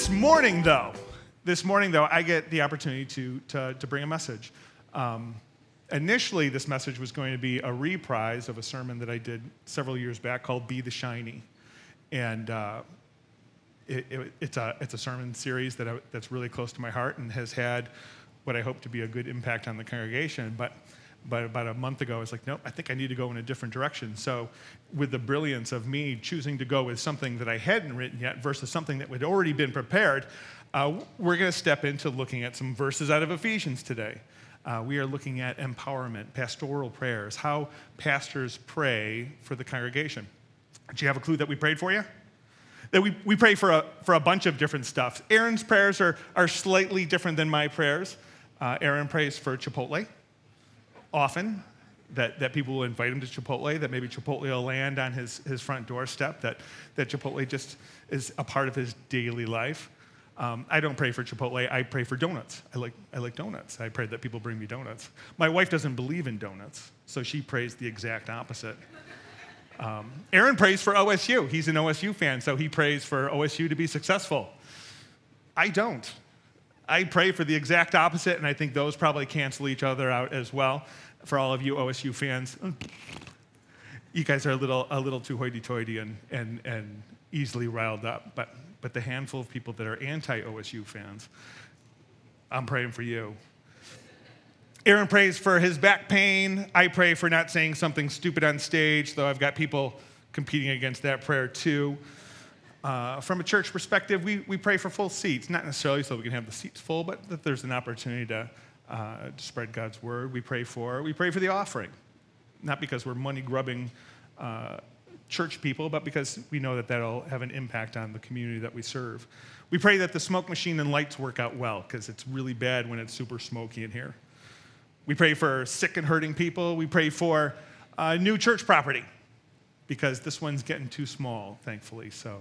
This morning, though, this morning, though, I get the opportunity to, to, to bring a message. Um, initially, this message was going to be a reprise of a sermon that I did several years back called Be the Shiny. And uh, it, it, it's, a, it's a sermon series that I, that's really close to my heart and has had what I hope to be a good impact on the congregation. But but about a month ago, I was like, nope, I think I need to go in a different direction. So, with the brilliance of me choosing to go with something that I hadn't written yet versus something that had already been prepared, uh, we're going to step into looking at some verses out of Ephesians today. Uh, we are looking at empowerment, pastoral prayers, how pastors pray for the congregation. Do you have a clue that we prayed for you? That we, we pray for a, for a bunch of different stuff. Aaron's prayers are, are slightly different than my prayers. Uh, Aaron prays for Chipotle often that, that people will invite him to Chipotle, that maybe Chipotle will land on his, his front doorstep, that, that Chipotle just is a part of his daily life. Um, I don't pray for Chipotle, I pray for donuts. I like, I like donuts. I pray that people bring me donuts. My wife doesn't believe in donuts, so she prays the exact opposite. Um, Aaron prays for OSU. He's an OSU fan, so he prays for OSU to be successful. I don't. I pray for the exact opposite, and I think those probably cancel each other out as well. For all of you OSU fans, you guys are a little, a little too hoity-toity and, and, and easily riled up. But, but the handful of people that are anti-OSU fans, I'm praying for you. Aaron prays for his back pain. I pray for not saying something stupid on stage, though I've got people competing against that prayer too. Uh, from a church perspective, we, we pray for full seats, not necessarily so we can have the seats full, but that there's an opportunity to, uh, to spread God's word. We pray for we pray for the offering, not because we're money grubbing uh, church people, but because we know that that'll have an impact on the community that we serve. We pray that the smoke machine and lights work out well because it's really bad when it's super smoky in here. We pray for sick and hurting people. We pray for uh, new church property because this one's getting too small, thankfully. So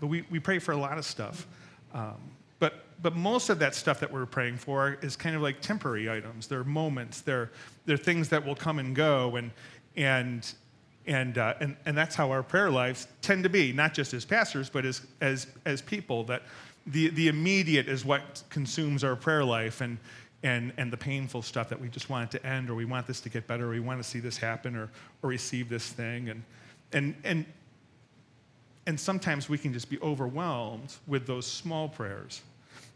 but we, we pray for a lot of stuff. Um, but, but most of that stuff that we're praying for is kind of like temporary items. They're moments, they're, they're things that will come and go. And, and, and, uh, and, and that's how our prayer lives tend to be, not just as pastors, but as, as, as people. That the, the immediate is what consumes our prayer life. And, and, and the painful stuff that we just want it to end, or we want this to get better, or we want to see this happen, or, or receive this thing. And, and, and, and sometimes we can just be overwhelmed with those small prayers.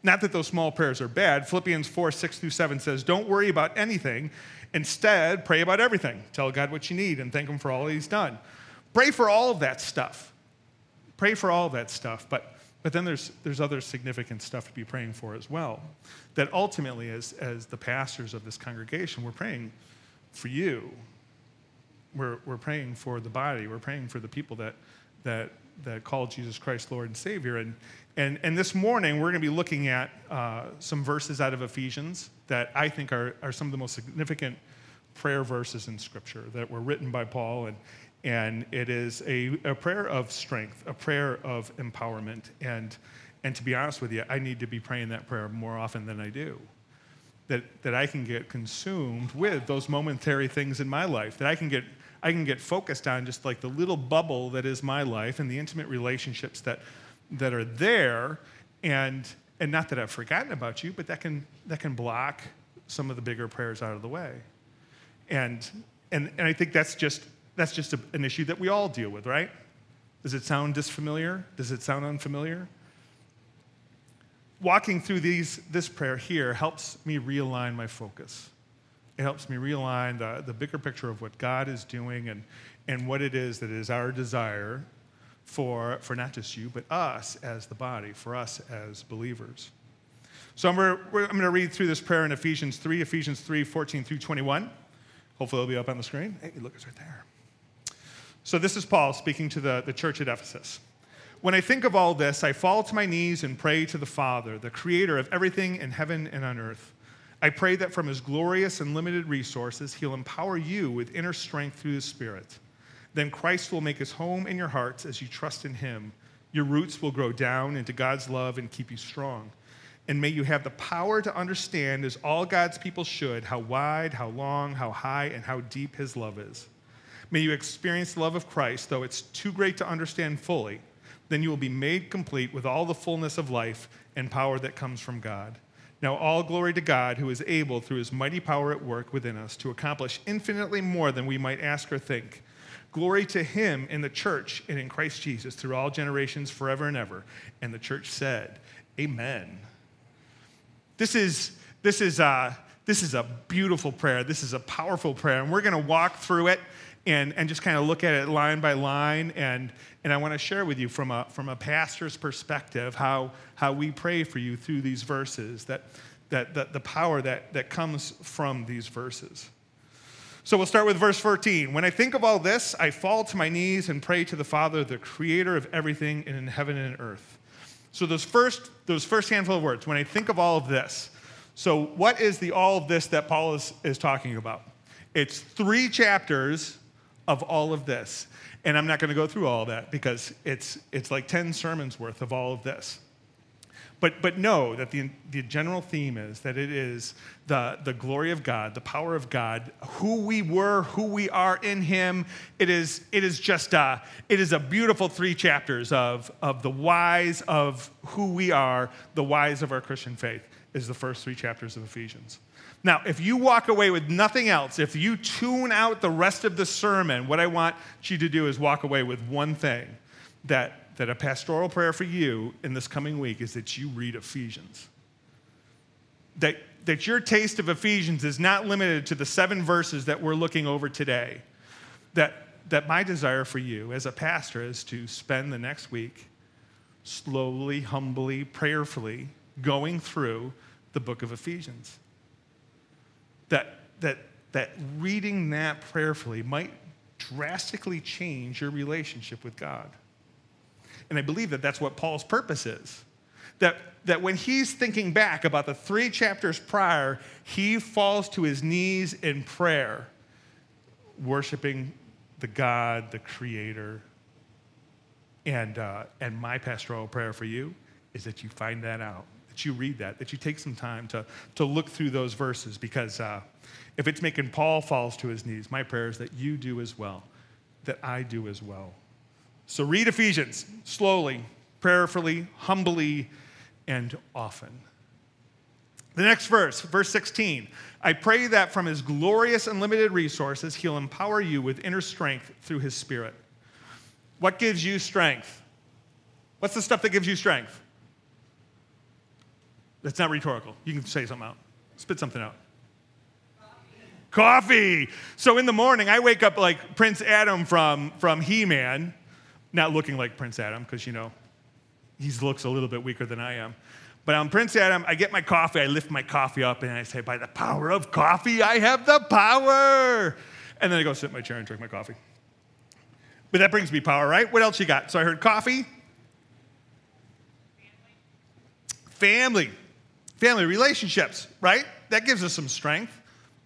Not that those small prayers are bad. Philippians 4 6 through 7 says, Don't worry about anything. Instead, pray about everything. Tell God what you need and thank Him for all He's done. Pray for all of that stuff. Pray for all of that stuff. But, but then there's, there's other significant stuff to be praying for as well. That ultimately, as, as the pastors of this congregation, we're praying for you. We're, we're praying for the body. We're praying for the people that, that that call Jesus Christ Lord and Savior. And, and, and this morning, we're going to be looking at uh, some verses out of Ephesians that I think are, are some of the most significant prayer verses in Scripture that were written by Paul. And, and it is a, a prayer of strength, a prayer of empowerment. And, and to be honest with you, I need to be praying that prayer more often than I do. That, that I can get consumed with those momentary things in my life, that I can get I can get focused on just like the little bubble that is my life and the intimate relationships that, that are there. And, and not that I've forgotten about you, but that can, that can block some of the bigger prayers out of the way. And, and, and I think that's just, that's just a, an issue that we all deal with, right? Does it sound disfamiliar? Does it sound unfamiliar? Walking through these, this prayer here helps me realign my focus. It helps me realign the, the bigger picture of what God is doing and, and what it is that is our desire for, for not just you, but us as the body, for us as believers. So I'm going to read through this prayer in Ephesians 3, Ephesians 3, 14 through 21. Hopefully it'll be up on the screen. Hey, look, it's right there. So this is Paul speaking to the, the church at Ephesus. when I think of all this, I fall to my knees and pray to the Father, the creator of everything in heaven and on earth. I pray that from his glorious and limited resources, he'll empower you with inner strength through the Spirit. Then Christ will make his home in your hearts as you trust in him. Your roots will grow down into God's love and keep you strong. And may you have the power to understand, as all God's people should, how wide, how long, how high, and how deep his love is. May you experience the love of Christ, though it's too great to understand fully. Then you will be made complete with all the fullness of life and power that comes from God. Now, all glory to God, who is able, through his mighty power at work within us, to accomplish infinitely more than we might ask or think. Glory to him in the church and in Christ Jesus through all generations, forever and ever. And the church said, Amen. This is, this is, uh, this is a beautiful prayer. This is a powerful prayer. And we're going to walk through it and, and just kind of look at it line by line. And, and I want to share with you from a, from a pastor's perspective how, how we pray for you through these verses, that, that, that the power that, that comes from these verses. So we'll start with verse 14. When I think of all this, I fall to my knees and pray to the Father, the creator of everything in heaven and earth. So those first, those first handful of words, when I think of all of this, so what is the all of this that Paul is, is talking about? It's three chapters of all of this. And I'm not going to go through all that because it's, it's like 10 sermons worth of all of this. But, but know that the, the general theme is that it is the, the glory of God, the power of God, who we were, who we are in Him. It is, it is just a, it is a beautiful three chapters of, of the whys of who we are, the whys of our Christian faith, is the first three chapters of Ephesians. Now, if you walk away with nothing else, if you tune out the rest of the sermon, what I want you to do is walk away with one thing that, that a pastoral prayer for you in this coming week is that you read Ephesians. That, that your taste of Ephesians is not limited to the seven verses that we're looking over today. That, that my desire for you as a pastor is to spend the next week slowly, humbly, prayerfully going through the book of Ephesians that, that, that reading that prayerfully might drastically change your relationship with God. And I believe that that's what Paul's purpose is. That, that when he's thinking back about the three chapters prior, he falls to his knees in prayer, worshiping the God, the Creator. And, uh, and my pastoral prayer for you is that you find that out that you read that, that you take some time to, to look through those verses because uh, if it's making Paul falls to his knees, my prayer is that you do as well, that I do as well. So read Ephesians slowly, prayerfully, humbly, and often. The next verse, verse 16. I pray that from his glorious and limited resources, he'll empower you with inner strength through his spirit. What gives you strength? What's the stuff that gives you strength? That's not rhetorical. You can say something out. Spit something out. Coffee. So in the morning, I wake up like Prince Adam from, from He Man, not looking like Prince Adam, because, you know, he looks a little bit weaker than I am. But I'm Prince Adam. I get my coffee. I lift my coffee up and I say, By the power of coffee, I have the power. And then I go sit in my chair and drink my coffee. But that brings me power, right? What else you got? So I heard coffee. Family. Family relationships, right? That gives us some strength.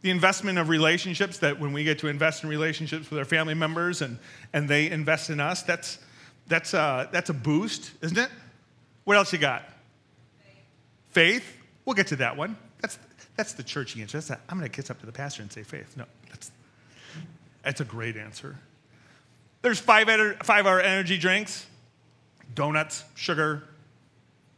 The investment of relationships, that when we get to invest in relationships with our family members and, and they invest in us, that's, that's, a, that's a boost, isn't it? What else you got? Faith. faith. We'll get to that one. That's, that's the churchy answer. That's I'm going to kiss up to the pastor and say faith. No, that's, that's a great answer. There's five, five hour energy drinks, donuts, sugar,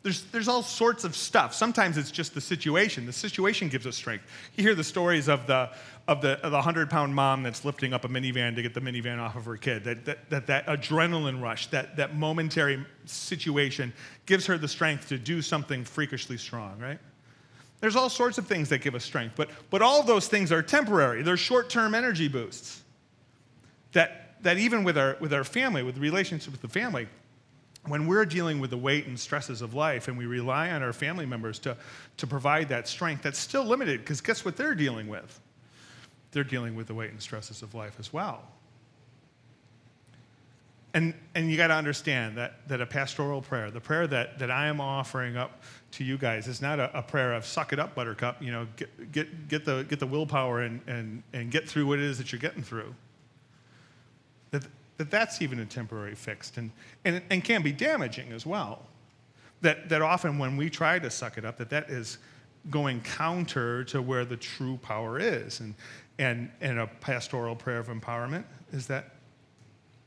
there's, there's all sorts of stuff. Sometimes it's just the situation. The situation gives us strength. You hear the stories of the, of the, of the 100 pound mom that's lifting up a minivan to get the minivan off of her kid. That, that, that, that adrenaline rush, that, that momentary situation gives her the strength to do something freakishly strong, right? There's all sorts of things that give us strength, but, but all those things are temporary. They're short term energy boosts. That, that even with our, with our family, with the relationship with the family, when we're dealing with the weight and stresses of life and we rely on our family members to, to provide that strength, that's still limited because guess what they're dealing with? They're dealing with the weight and stresses of life as well. And, and you got to understand that, that a pastoral prayer, the prayer that, that I am offering up to you guys, is not a, a prayer of suck it up, buttercup, you know, get, get, get, the, get the willpower and, and, and get through what it is that you're getting through. That, that that's even a temporary fix and, and, and can be damaging as well. That, that often when we try to suck it up, that that is going counter to where the true power is. And, and, and a pastoral prayer of empowerment is that,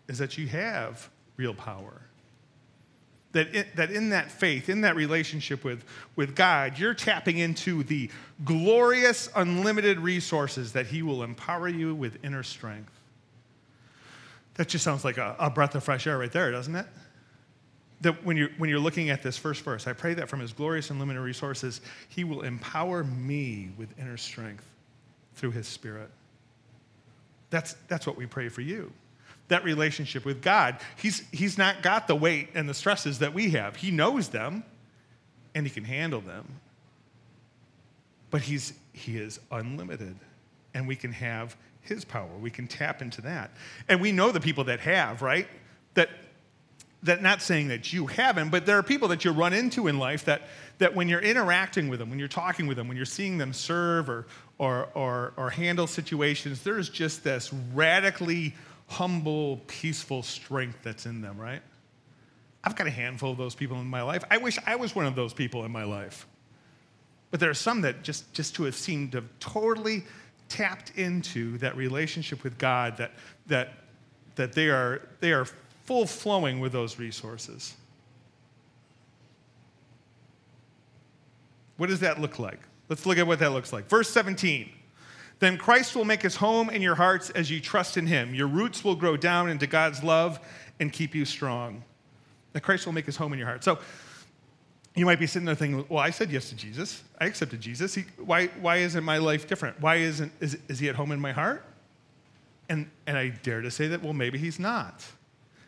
is that you have real power. That, it, that in that faith, in that relationship with, with God, you're tapping into the glorious, unlimited resources that He will empower you with inner strength. That just sounds like a, a breath of fresh air right there, doesn't it? that when you're, when you're looking at this first verse, I pray that from his glorious and limited resources, he will empower me with inner strength through his spirit. That's, that's what we pray for you. That relationship with God. He's, he's not got the weight and the stresses that we have. He knows them and he can handle them. But he's, he is unlimited and we can have his power. We can tap into that. And we know the people that have, right? That that not saying that you haven't, but there are people that you run into in life that, that when you're interacting with them, when you're talking with them, when you're seeing them serve or, or, or, or handle situations, there's just this radically humble, peaceful strength that's in them, right? I've got a handful of those people in my life. I wish I was one of those people in my life. But there are some that just, just to have seemed to have totally tapped into that relationship with God, that, that, that they, are, they are full flowing with those resources. What does that look like? Let's look at what that looks like. Verse 17. Then Christ will make his home in your hearts as you trust in him. Your roots will grow down into God's love and keep you strong. That Christ will make his home in your heart. So you might be sitting there thinking, well, I said yes to Jesus. I accepted Jesus. He, why, why isn't my life different? Why isn't, is, is he at home in my heart? And, and I dare to say that, well, maybe he's not.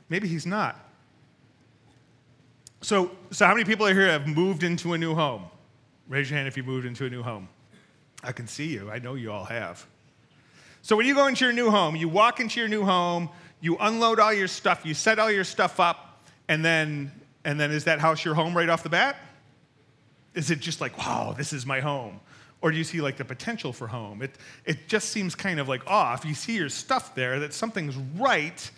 Maybe he's not. So, so how many people are here have moved into a new home? Raise your hand if you moved into a new home. I can see you. I know you all have. So when you go into your new home, you walk into your new home, you unload all your stuff, you set all your stuff up, and then and then is that house your home right off the bat? Is it just like, wow, this is my home? Or do you see like the potential for home? It, it just seems kind of like off. You see your stuff there, that something's right,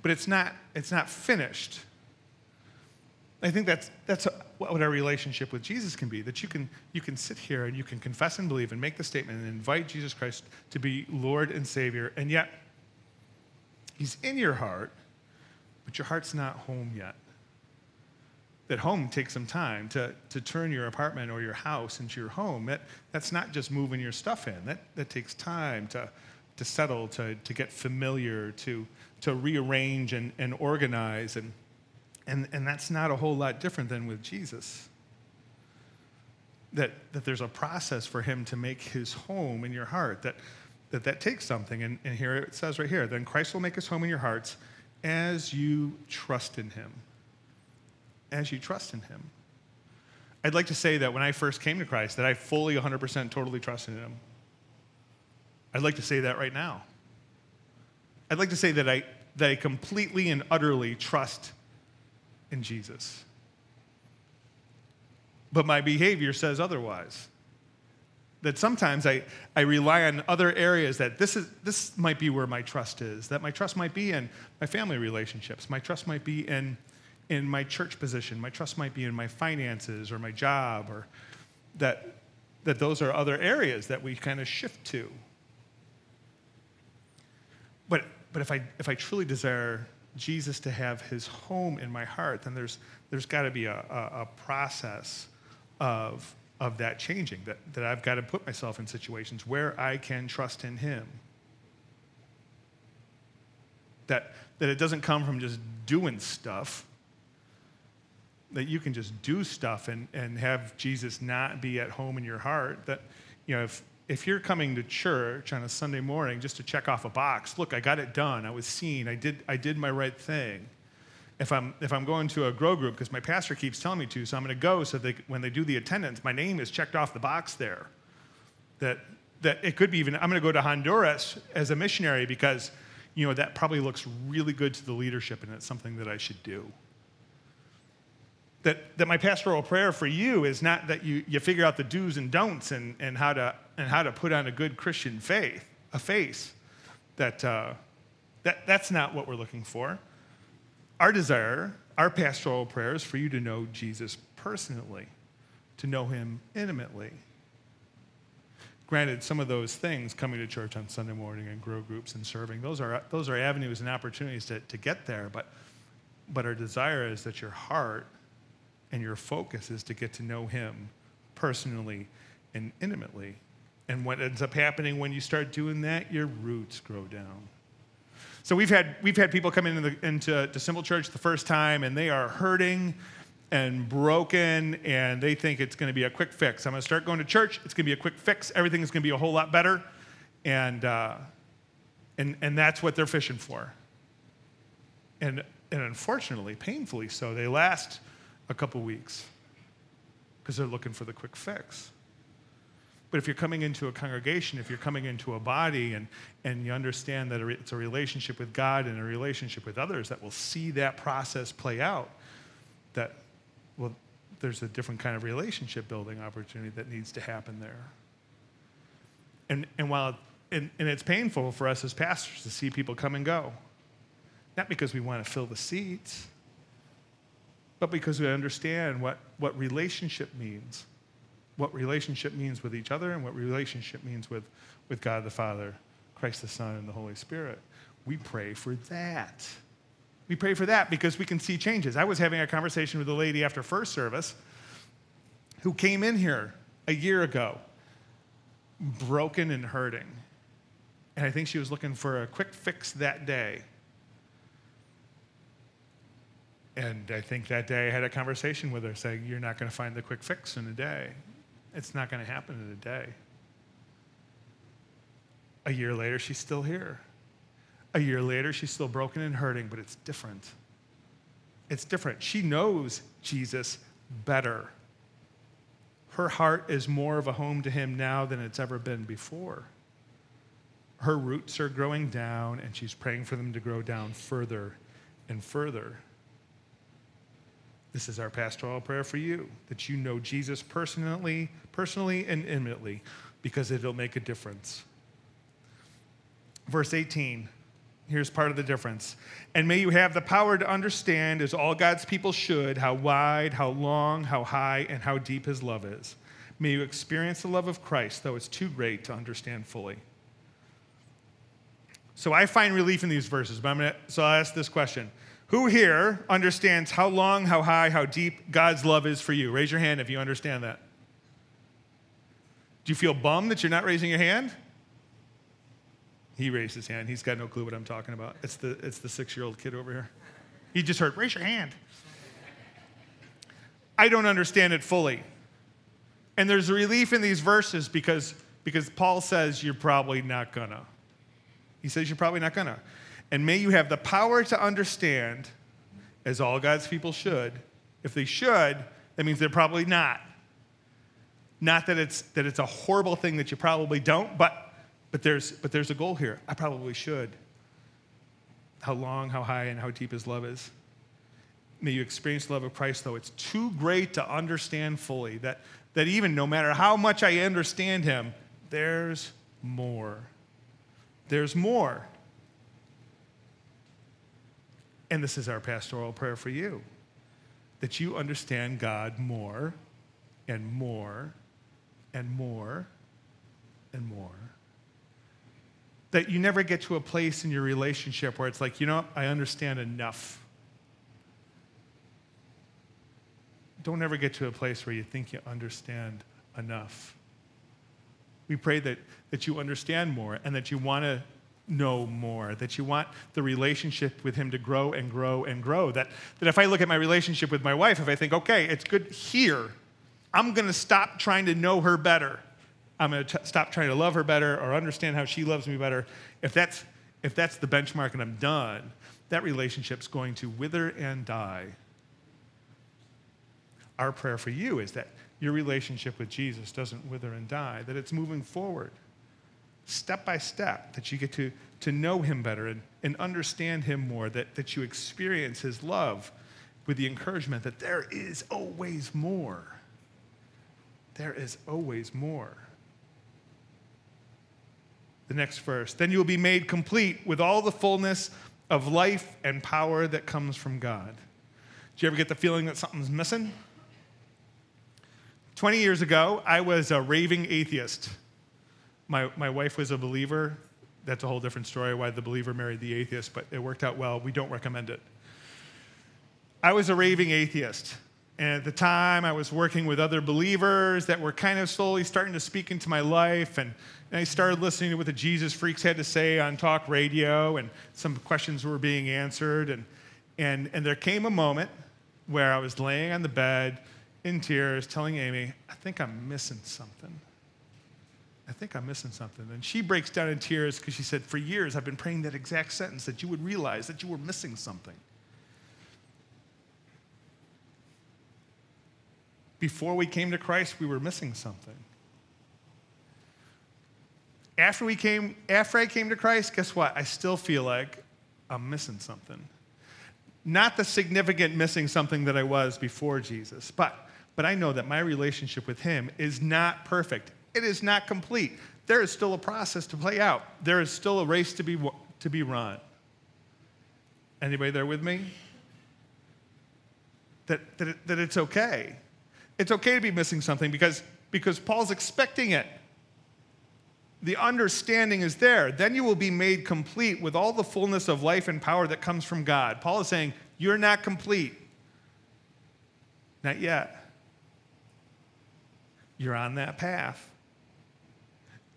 but it's not, it's not finished. I think that's, that's what our relationship with Jesus can be that you can, you can sit here and you can confess and believe and make the statement and invite Jesus Christ to be Lord and Savior, and yet He's in your heart, but your heart's not home yet. That home takes some time to, to turn your apartment or your house into your home. That, that's not just moving your stuff in, that, that takes time to, to settle, to, to get familiar, to, to rearrange and, and organize. And, and, and that's not a whole lot different than with Jesus. That, that there's a process for him to make his home in your heart, that that, that takes something. And, and here it says right here then Christ will make his home in your hearts as you trust in him. As you trust in him. I'd like to say that when I first came to Christ, that I fully 100% totally trusted in him. I'd like to say that right now. I'd like to say that I, that I completely and utterly trust in Jesus. But my behavior says otherwise. That sometimes I, I rely on other areas that this, is, this might be where my trust is, that my trust might be in my family relationships, my trust might be in, in my church position, my trust might be in my finances or my job, or that, that those are other areas that we kind of shift to. But but if I, if I truly desire Jesus to have his home in my heart, then there's, there's got to be a, a, a, process of, of that changing, that, that I've got to put myself in situations where I can trust in him. That, that it doesn't come from just doing stuff, that you can just do stuff and, and have Jesus not be at home in your heart. That, you know, if, if you're coming to church on a Sunday morning just to check off a box, look, I got it done. I was seen. I did, I did my right thing. If I'm, if I'm going to a grow group, because my pastor keeps telling me to, so I'm going to go so that when they do the attendance, my name is checked off the box there. That, that it could be even, I'm going to go to Honduras as a missionary because, you know, that probably looks really good to the leadership and it's something that I should do. That, that my pastoral prayer for you is not that you, you figure out the do's and don'ts and, and, how to, and how to put on a good Christian faith, a face. That, uh, that, that's not what we're looking for. Our desire, our pastoral prayer is for you to know Jesus personally, to know him intimately. Granted, some of those things, coming to church on Sunday morning and grow groups and serving, those are, those are avenues and opportunities to, to get there. But, but our desire is that your heart and your focus is to get to know Him personally and intimately. And what ends up happening when you start doing that, your roots grow down. So we've had, we've had people come into, the, into to Simple Church the first time, and they are hurting and broken and they think it's going to be a quick fix. I'm going to start going to church. It's going to be a quick fix. Everything is going to be a whole lot better. And, uh, and, and that's what they're fishing for. And, and unfortunately, painfully so, they last a couple weeks because they're looking for the quick fix. But if you're coming into a congregation, if you're coming into a body and, and you understand that it's a relationship with God and a relationship with others that will see that process play out, that well, there's a different kind of relationship building opportunity that needs to happen there. And, and while and, and it's painful for us as pastors to see people come and go, not because we want to fill the seats, but because we understand what, what relationship means, what relationship means with each other, and what relationship means with, with God the Father, Christ the Son, and the Holy Spirit. We pray for that. We pray for that because we can see changes. I was having a conversation with a lady after first service who came in here a year ago, broken and hurting. And I think she was looking for a quick fix that day. And I think that day I had a conversation with her saying, You're not going to find the quick fix in a day. It's not going to happen in a day. A year later, she's still here. A year later, she's still broken and hurting, but it's different. It's different. She knows Jesus better. Her heart is more of a home to him now than it's ever been before. Her roots are growing down, and she's praying for them to grow down further and further. This is our pastoral prayer for you that you know Jesus personally, personally and intimately, because it'll make a difference. Verse 18 Here's part of the difference. And may you have the power to understand, as all God's people should, how wide, how long, how high, and how deep his love is. May you experience the love of Christ, though it's too great to understand fully. So I find relief in these verses, but I'm gonna, so I'll ask this question. Who here understands how long, how high, how deep God's love is for you? Raise your hand if you understand that. Do you feel bummed that you're not raising your hand? He raised his hand. He's got no clue what I'm talking about. It's the, it's the six year old kid over here. He just heard, raise your hand. I don't understand it fully. And there's relief in these verses because, because Paul says you're probably not gonna. He says you're probably not gonna. And may you have the power to understand, as all God's people should. If they should, that means they're probably not. Not that it's, that it's a horrible thing that you probably don't, but but there's, but there's a goal here. I probably should. How long, how high, and how deep his love is. May you experience the love of Christ, though it's too great to understand fully. That, that even no matter how much I understand him, there's more. There's more. And this is our pastoral prayer for you that you understand God more and more and more and more that you never get to a place in your relationship where it's like, you know, I understand enough. Don't ever get to a place where you think you understand enough. We pray that, that you understand more and that you want to know more, that you want the relationship with Him to grow and grow and grow. That, that if I look at my relationship with my wife, if I think, okay, it's good here, I'm going to stop trying to know her better. I'm going to stop trying to love her better or understand how she loves me better. If that's, if that's the benchmark and I'm done, that relationship's going to wither and die. Our prayer for you is that your relationship with Jesus doesn't wither and die, that it's moving forward, step by step, that you get to, to know Him better and, and understand Him more, that, that you experience His love with the encouragement that there is always more. There is always more. The next verse. Then you will be made complete with all the fullness of life and power that comes from God. Do you ever get the feeling that something's missing? 20 years ago, I was a raving atheist. My, my wife was a believer. That's a whole different story why the believer married the atheist, but it worked out well. We don't recommend it. I was a raving atheist. And at the time, I was working with other believers that were kind of slowly starting to speak into my life. And, and I started listening to what the Jesus freaks had to say on talk radio, and some questions were being answered. And, and, and there came a moment where I was laying on the bed in tears, telling Amy, I think I'm missing something. Think I'm missing something. And she breaks down in tears because she said, For years, I've been praying that exact sentence that you would realize that you were missing something. Before we came to Christ, we were missing something. After, we came, after I came to Christ, guess what? I still feel like I'm missing something. Not the significant missing something that I was before Jesus, but, but I know that my relationship with Him is not perfect. It is not complete. There is still a process to play out. There is still a race to be, to be run. Anybody there with me? That, that, it, that it's okay it's okay to be missing something because, because Paul's expecting it. The understanding is there. Then you will be made complete with all the fullness of life and power that comes from God. Paul is saying, You're not complete. Not yet. You're on that path.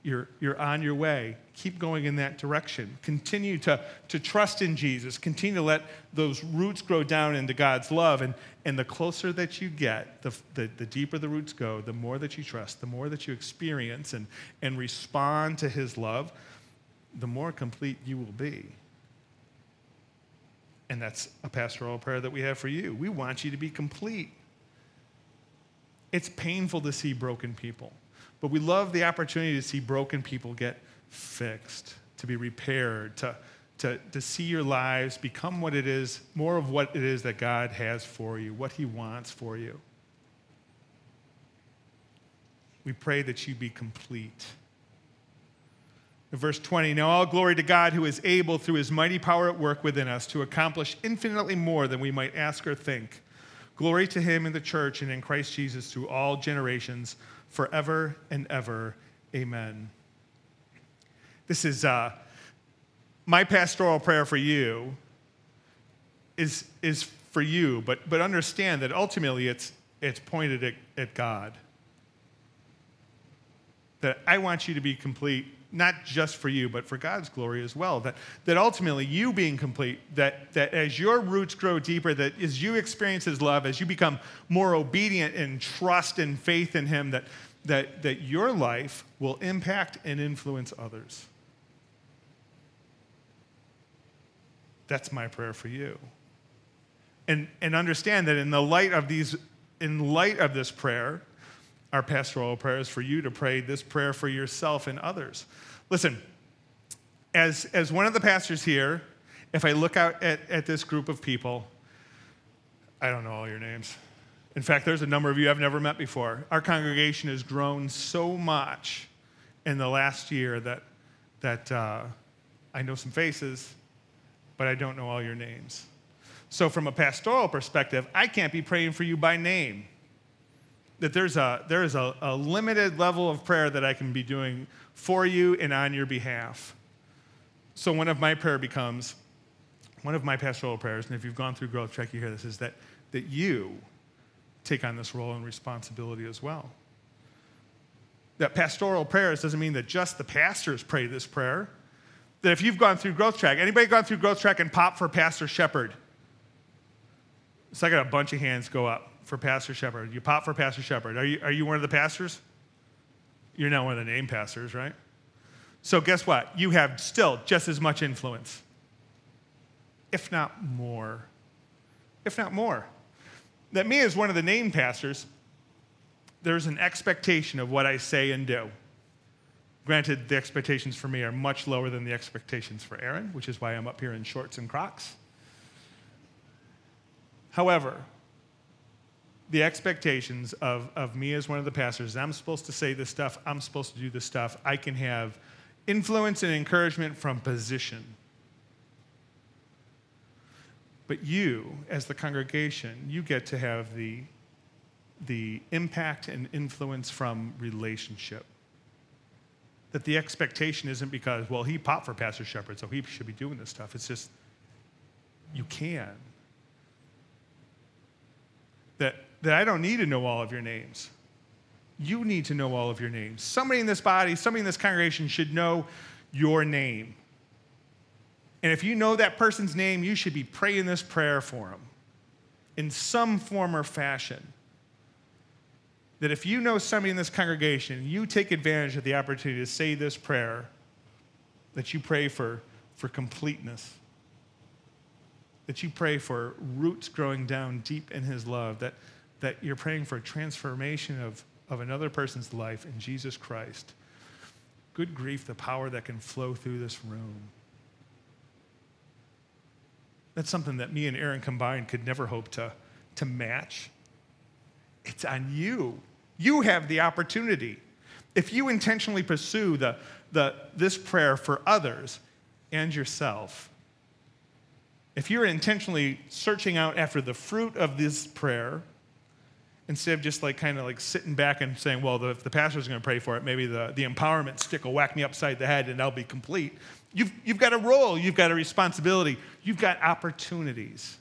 You're, you're on your way. Keep going in that direction. Continue to, to trust in Jesus. Continue to let those roots grow down into God's love. And, and the closer that you get, the, the, the deeper the roots go, the more that you trust, the more that you experience and, and respond to His love, the more complete you will be. And that's a pastoral prayer that we have for you. We want you to be complete. It's painful to see broken people. But we love the opportunity to see broken people get fixed, to be repaired, to, to, to see your lives become what it is, more of what it is that God has for you, what He wants for you. We pray that you be complete. Verse 20, now all glory to God who is able through his mighty power at work within us to accomplish infinitely more than we might ask or think. Glory to him in the church and in Christ Jesus through all generations forever and ever. Amen. This is uh, my pastoral prayer for you is, is for you, but, but understand that ultimately it's, it's pointed at, at God. That I want you to be complete, not just for you, but for God's glory as well. That, that ultimately you being complete, that, that as your roots grow deeper, that as you experience His love, as you become more obedient and trust and faith in Him, that, that, that your life will impact and influence others. That's my prayer for you. And, and understand that in the light of these, in light of this prayer, our pastoral prayer is for you to pray this prayer for yourself and others. Listen, as, as one of the pastors here, if I look out at, at this group of people, I don't know all your names. In fact, there's a number of you I've never met before. Our congregation has grown so much in the last year that, that uh, I know some faces, but I don't know all your names. So, from a pastoral perspective, I can't be praying for you by name. That there's a, there is a, a limited level of prayer that I can be doing for you and on your behalf. So, one of my prayer becomes, one of my pastoral prayers, and if you've gone through Growth Track, you hear this, is that, that you take on this role and responsibility as well. That pastoral prayers doesn't mean that just the pastors pray this prayer. That if you've gone through Growth Track, anybody gone through Growth Track and pop for Pastor Shepherd? So I got a bunch of hands go up for Pastor Shepherd. You pop for Pastor Shepherd. Are you, are you one of the pastors? You're not one of the name pastors, right? So guess what? You have still just as much influence, if not more. If not more that me as one of the name pastors, there's an expectation of what I say and do. Granted, the expectations for me are much lower than the expectations for Aaron, which is why I'm up here in shorts and Crocs. However, the expectations of, of me as one of the pastors, I'm supposed to say this stuff, I'm supposed to do this stuff, I can have influence and encouragement from position. But you, as the congregation, you get to have the, the impact and influence from relationship. That the expectation isn't because, well, he popped for Pastor Shepherd, so he should be doing this stuff. It's just, you can. That, that I don't need to know all of your names. You need to know all of your names. Somebody in this body, somebody in this congregation should know your name. And if you know that person's name, you should be praying this prayer for them in some form or fashion. That if you know somebody in this congregation, you take advantage of the opportunity to say this prayer, that you pray for, for completeness, that you pray for roots growing down deep in His love, that, that you're praying for a transformation of, of another person's life in Jesus Christ. Good grief, the power that can flow through this room. That's something that me and Aaron combined could never hope to, to match. It's on you. You have the opportunity. If you intentionally pursue the, the, this prayer for others and yourself, if you're intentionally searching out after the fruit of this prayer, instead of just like kind of like sitting back and saying, well, the, if the pastor's going to pray for it, maybe the, the empowerment stick will whack me upside the head and I'll be complete. You've, you've got a role, you've got a responsibility, you've got opportunities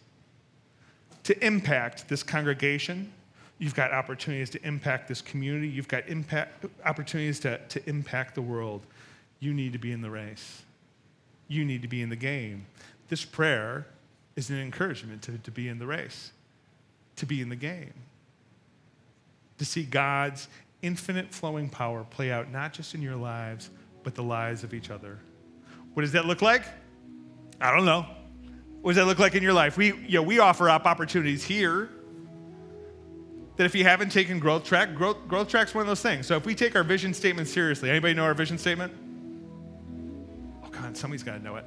to impact this congregation. You've got opportunities to impact this community. You've got impact, opportunities to, to impact the world. You need to be in the race. You need to be in the game. This prayer is an encouragement to, to be in the race, to be in the game, to see God's infinite flowing power play out not just in your lives, but the lives of each other. What does that look like? I don't know. What does that look like in your life? We, you know, we offer up opportunities here that if you haven't taken Growth Track, Growth, growth Track's one of those things. So if we take our vision statement seriously, anybody know our vision statement? Oh, God, somebody's got to know it.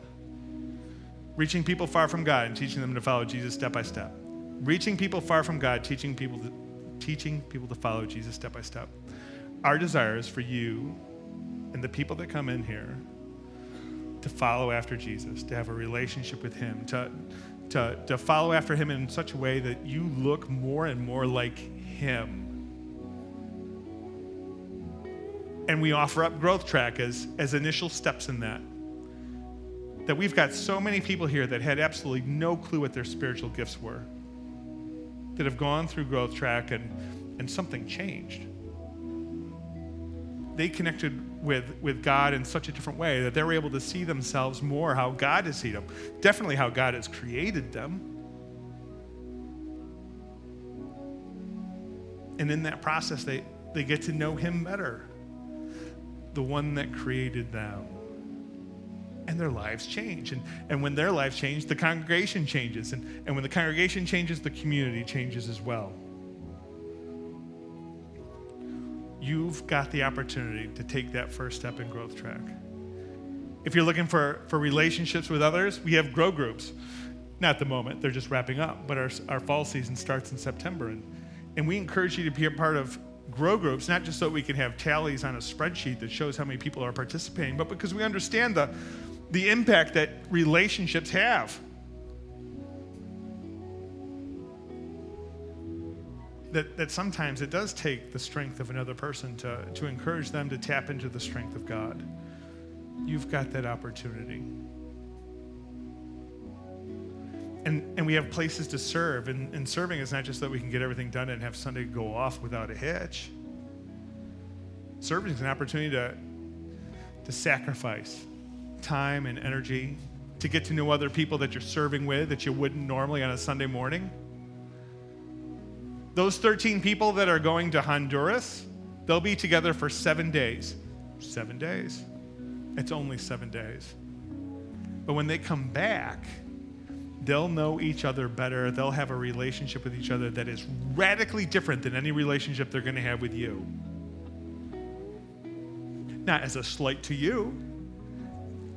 Reaching people far from God and teaching them to follow Jesus step by step. Reaching people far from God, teaching people to, teaching people to follow Jesus step by step. Our desire is for you and the people that come in here to follow after Jesus, to have a relationship with Him, to, to, to follow after Him in such a way that you look more and more like Him. And we offer up Growth Track as, as initial steps in that. That we've got so many people here that had absolutely no clue what their spiritual gifts were, that have gone through Growth Track and, and something changed they connected with, with God in such a different way that they were able to see themselves more how God has seen them, definitely how God has created them. And in that process, they, they get to know Him better, the one that created them. And their lives change. And, and when their lives change, the congregation changes. And, and when the congregation changes, the community changes as well. you've got the opportunity to take that first step in growth track. If you're looking for, for relationships with others, we have grow groups. Not at the moment, they're just wrapping up, but our, our fall season starts in September. And, and we encourage you to be a part of grow groups, not just so we can have tallies on a spreadsheet that shows how many people are participating, but because we understand the, the impact that relationships have. that, that sometimes it does take the strength of another person to, to encourage them to tap into the strength of God. You've got that opportunity. And, and we have places to serve. And, and serving is not just that we can get everything done and have Sunday go off without a hitch. Serving is an opportunity to, to sacrifice time and energy, to get to know other people that you're serving with that you wouldn't normally on a Sunday morning those 13 people that are going to Honduras, they'll be together for seven days. Seven days. It's only seven days. But when they come back, they'll know each other better. They'll have a relationship with each other that is radically different than any relationship they're going to have with you. not as a slight to you,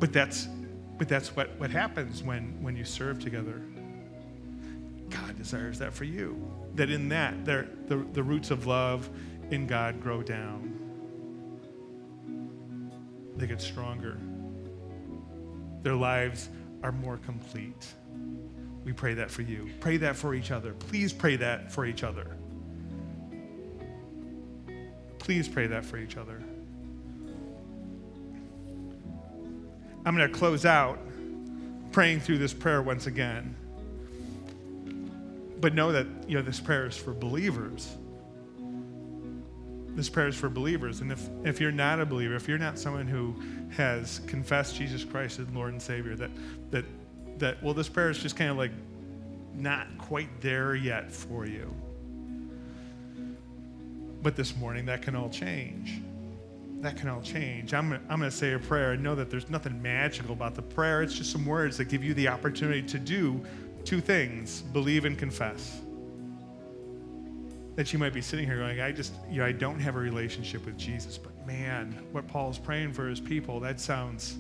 but that's, but that's what, what happens when, when you serve together. God desires that for you. That in that, the, the roots of love in God grow down. They get stronger. Their lives are more complete. We pray that for you. Pray that for each other. Please pray that for each other. Please pray that for each other. I'm going to close out praying through this prayer once again. But know that you know this prayer is for believers. This prayer is for believers. And if, if you're not a believer, if you're not someone who has confessed Jesus Christ as Lord and Savior, that that that well, this prayer is just kind of like not quite there yet for you. But this morning, that can all change. That can all change. I'm, I'm going to say a prayer and know that there's nothing magical about the prayer. It's just some words that give you the opportunity to do two things believe and confess. That you might be sitting here going, I just, you know, I don't have a relationship with Jesus, but man, what Paul's praying for his people, that sounds,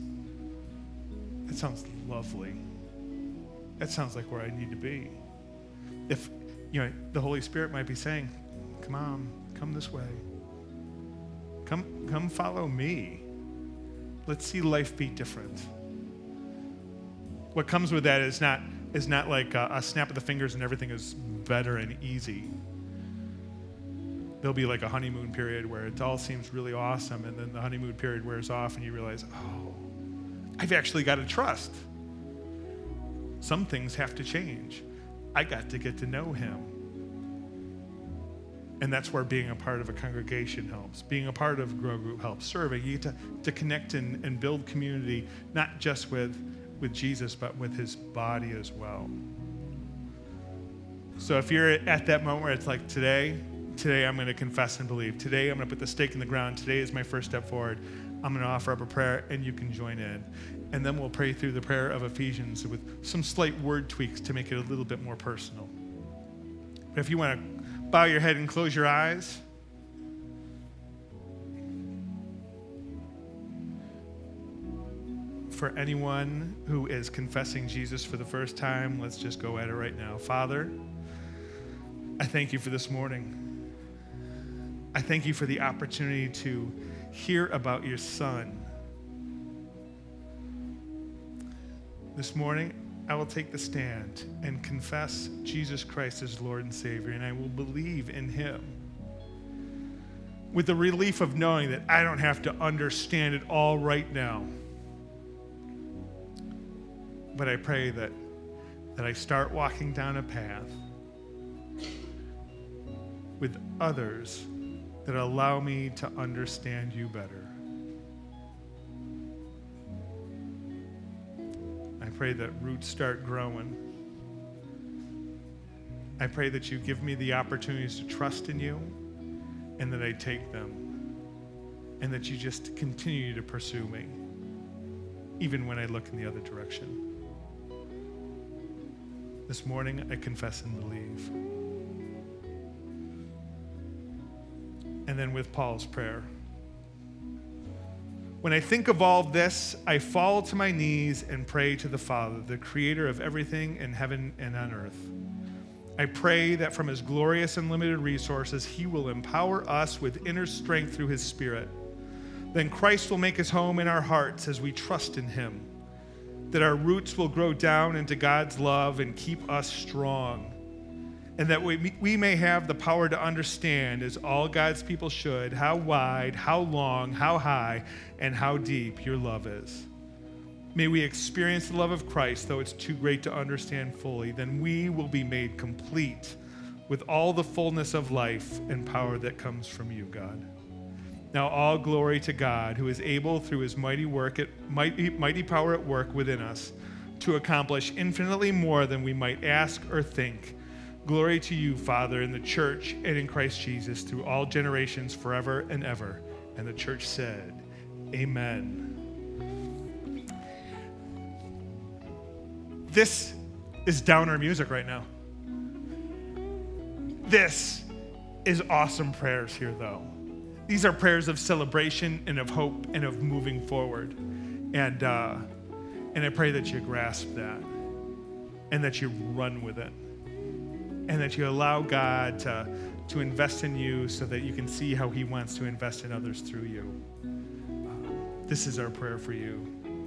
that sounds lovely. That sounds like where I need to be. If, you know, the Holy Spirit might be saying, come on, Come this way. Come, come follow me. Let's see life be different. What comes with that is not, is not like a, a snap of the fingers and everything is better and easy. There'll be like a honeymoon period where it all seems really awesome, and then the honeymoon period wears off, and you realize, oh, I've actually got to trust. Some things have to change. I got to get to know him. And that's where being a part of a congregation helps. Being a part of a Grow Group helps. Serving, you get to, to connect and, and build community, not just with, with Jesus, but with his body as well. So if you're at that moment where it's like, today, today I'm going to confess and believe. Today I'm going to put the stake in the ground. Today is my first step forward. I'm going to offer up a prayer and you can join in. And then we'll pray through the prayer of Ephesians with some slight word tweaks to make it a little bit more personal. But if you want to bow your head and close your eyes. For anyone who is confessing Jesus for the first time, let's just go at it right now. Father, I thank you for this morning. I thank you for the opportunity to hear about your son. This morning, I will take the stand and confess Jesus Christ as Lord and Savior, and I will believe in Him. With the relief of knowing that I don't have to understand it all right now. But I pray that, that I start walking down a path with others that allow me to understand you better. Pray that roots start growing. I pray that you give me the opportunities to trust in you and that I take them and that you just continue to pursue me, even when I look in the other direction. This morning, I confess and believe. And then with Paul's prayer. When I think of all this, I fall to my knees and pray to the Father, the creator of everything in heaven and on earth. I pray that from his glorious and limited resources, he will empower us with inner strength through his Spirit. Then Christ will make his home in our hearts as we trust in him, that our roots will grow down into God's love and keep us strong and that we, we may have the power to understand, as all God's people should, how wide, how long, how high, and how deep your love is. May we experience the love of Christ, though it's too great to understand fully. Then we will be made complete with all the fullness of life and power that comes from you, God. Now, all glory to God, who is able, through his mighty work, at, mighty, mighty power at work within us, to accomplish infinitely more than we might ask or think Glory to you, Father, in the church and in Christ Jesus through all generations, forever and ever. And the church said, Amen. This is downer music right now. This is awesome prayers here, though. these are prayers of celebration and of hope and of moving forward. And, uh, and I pray that you grasp that and that you run with it and that you allow God to, to invest in you so that you can see how He wants to invest in others through you. This is our prayer for you.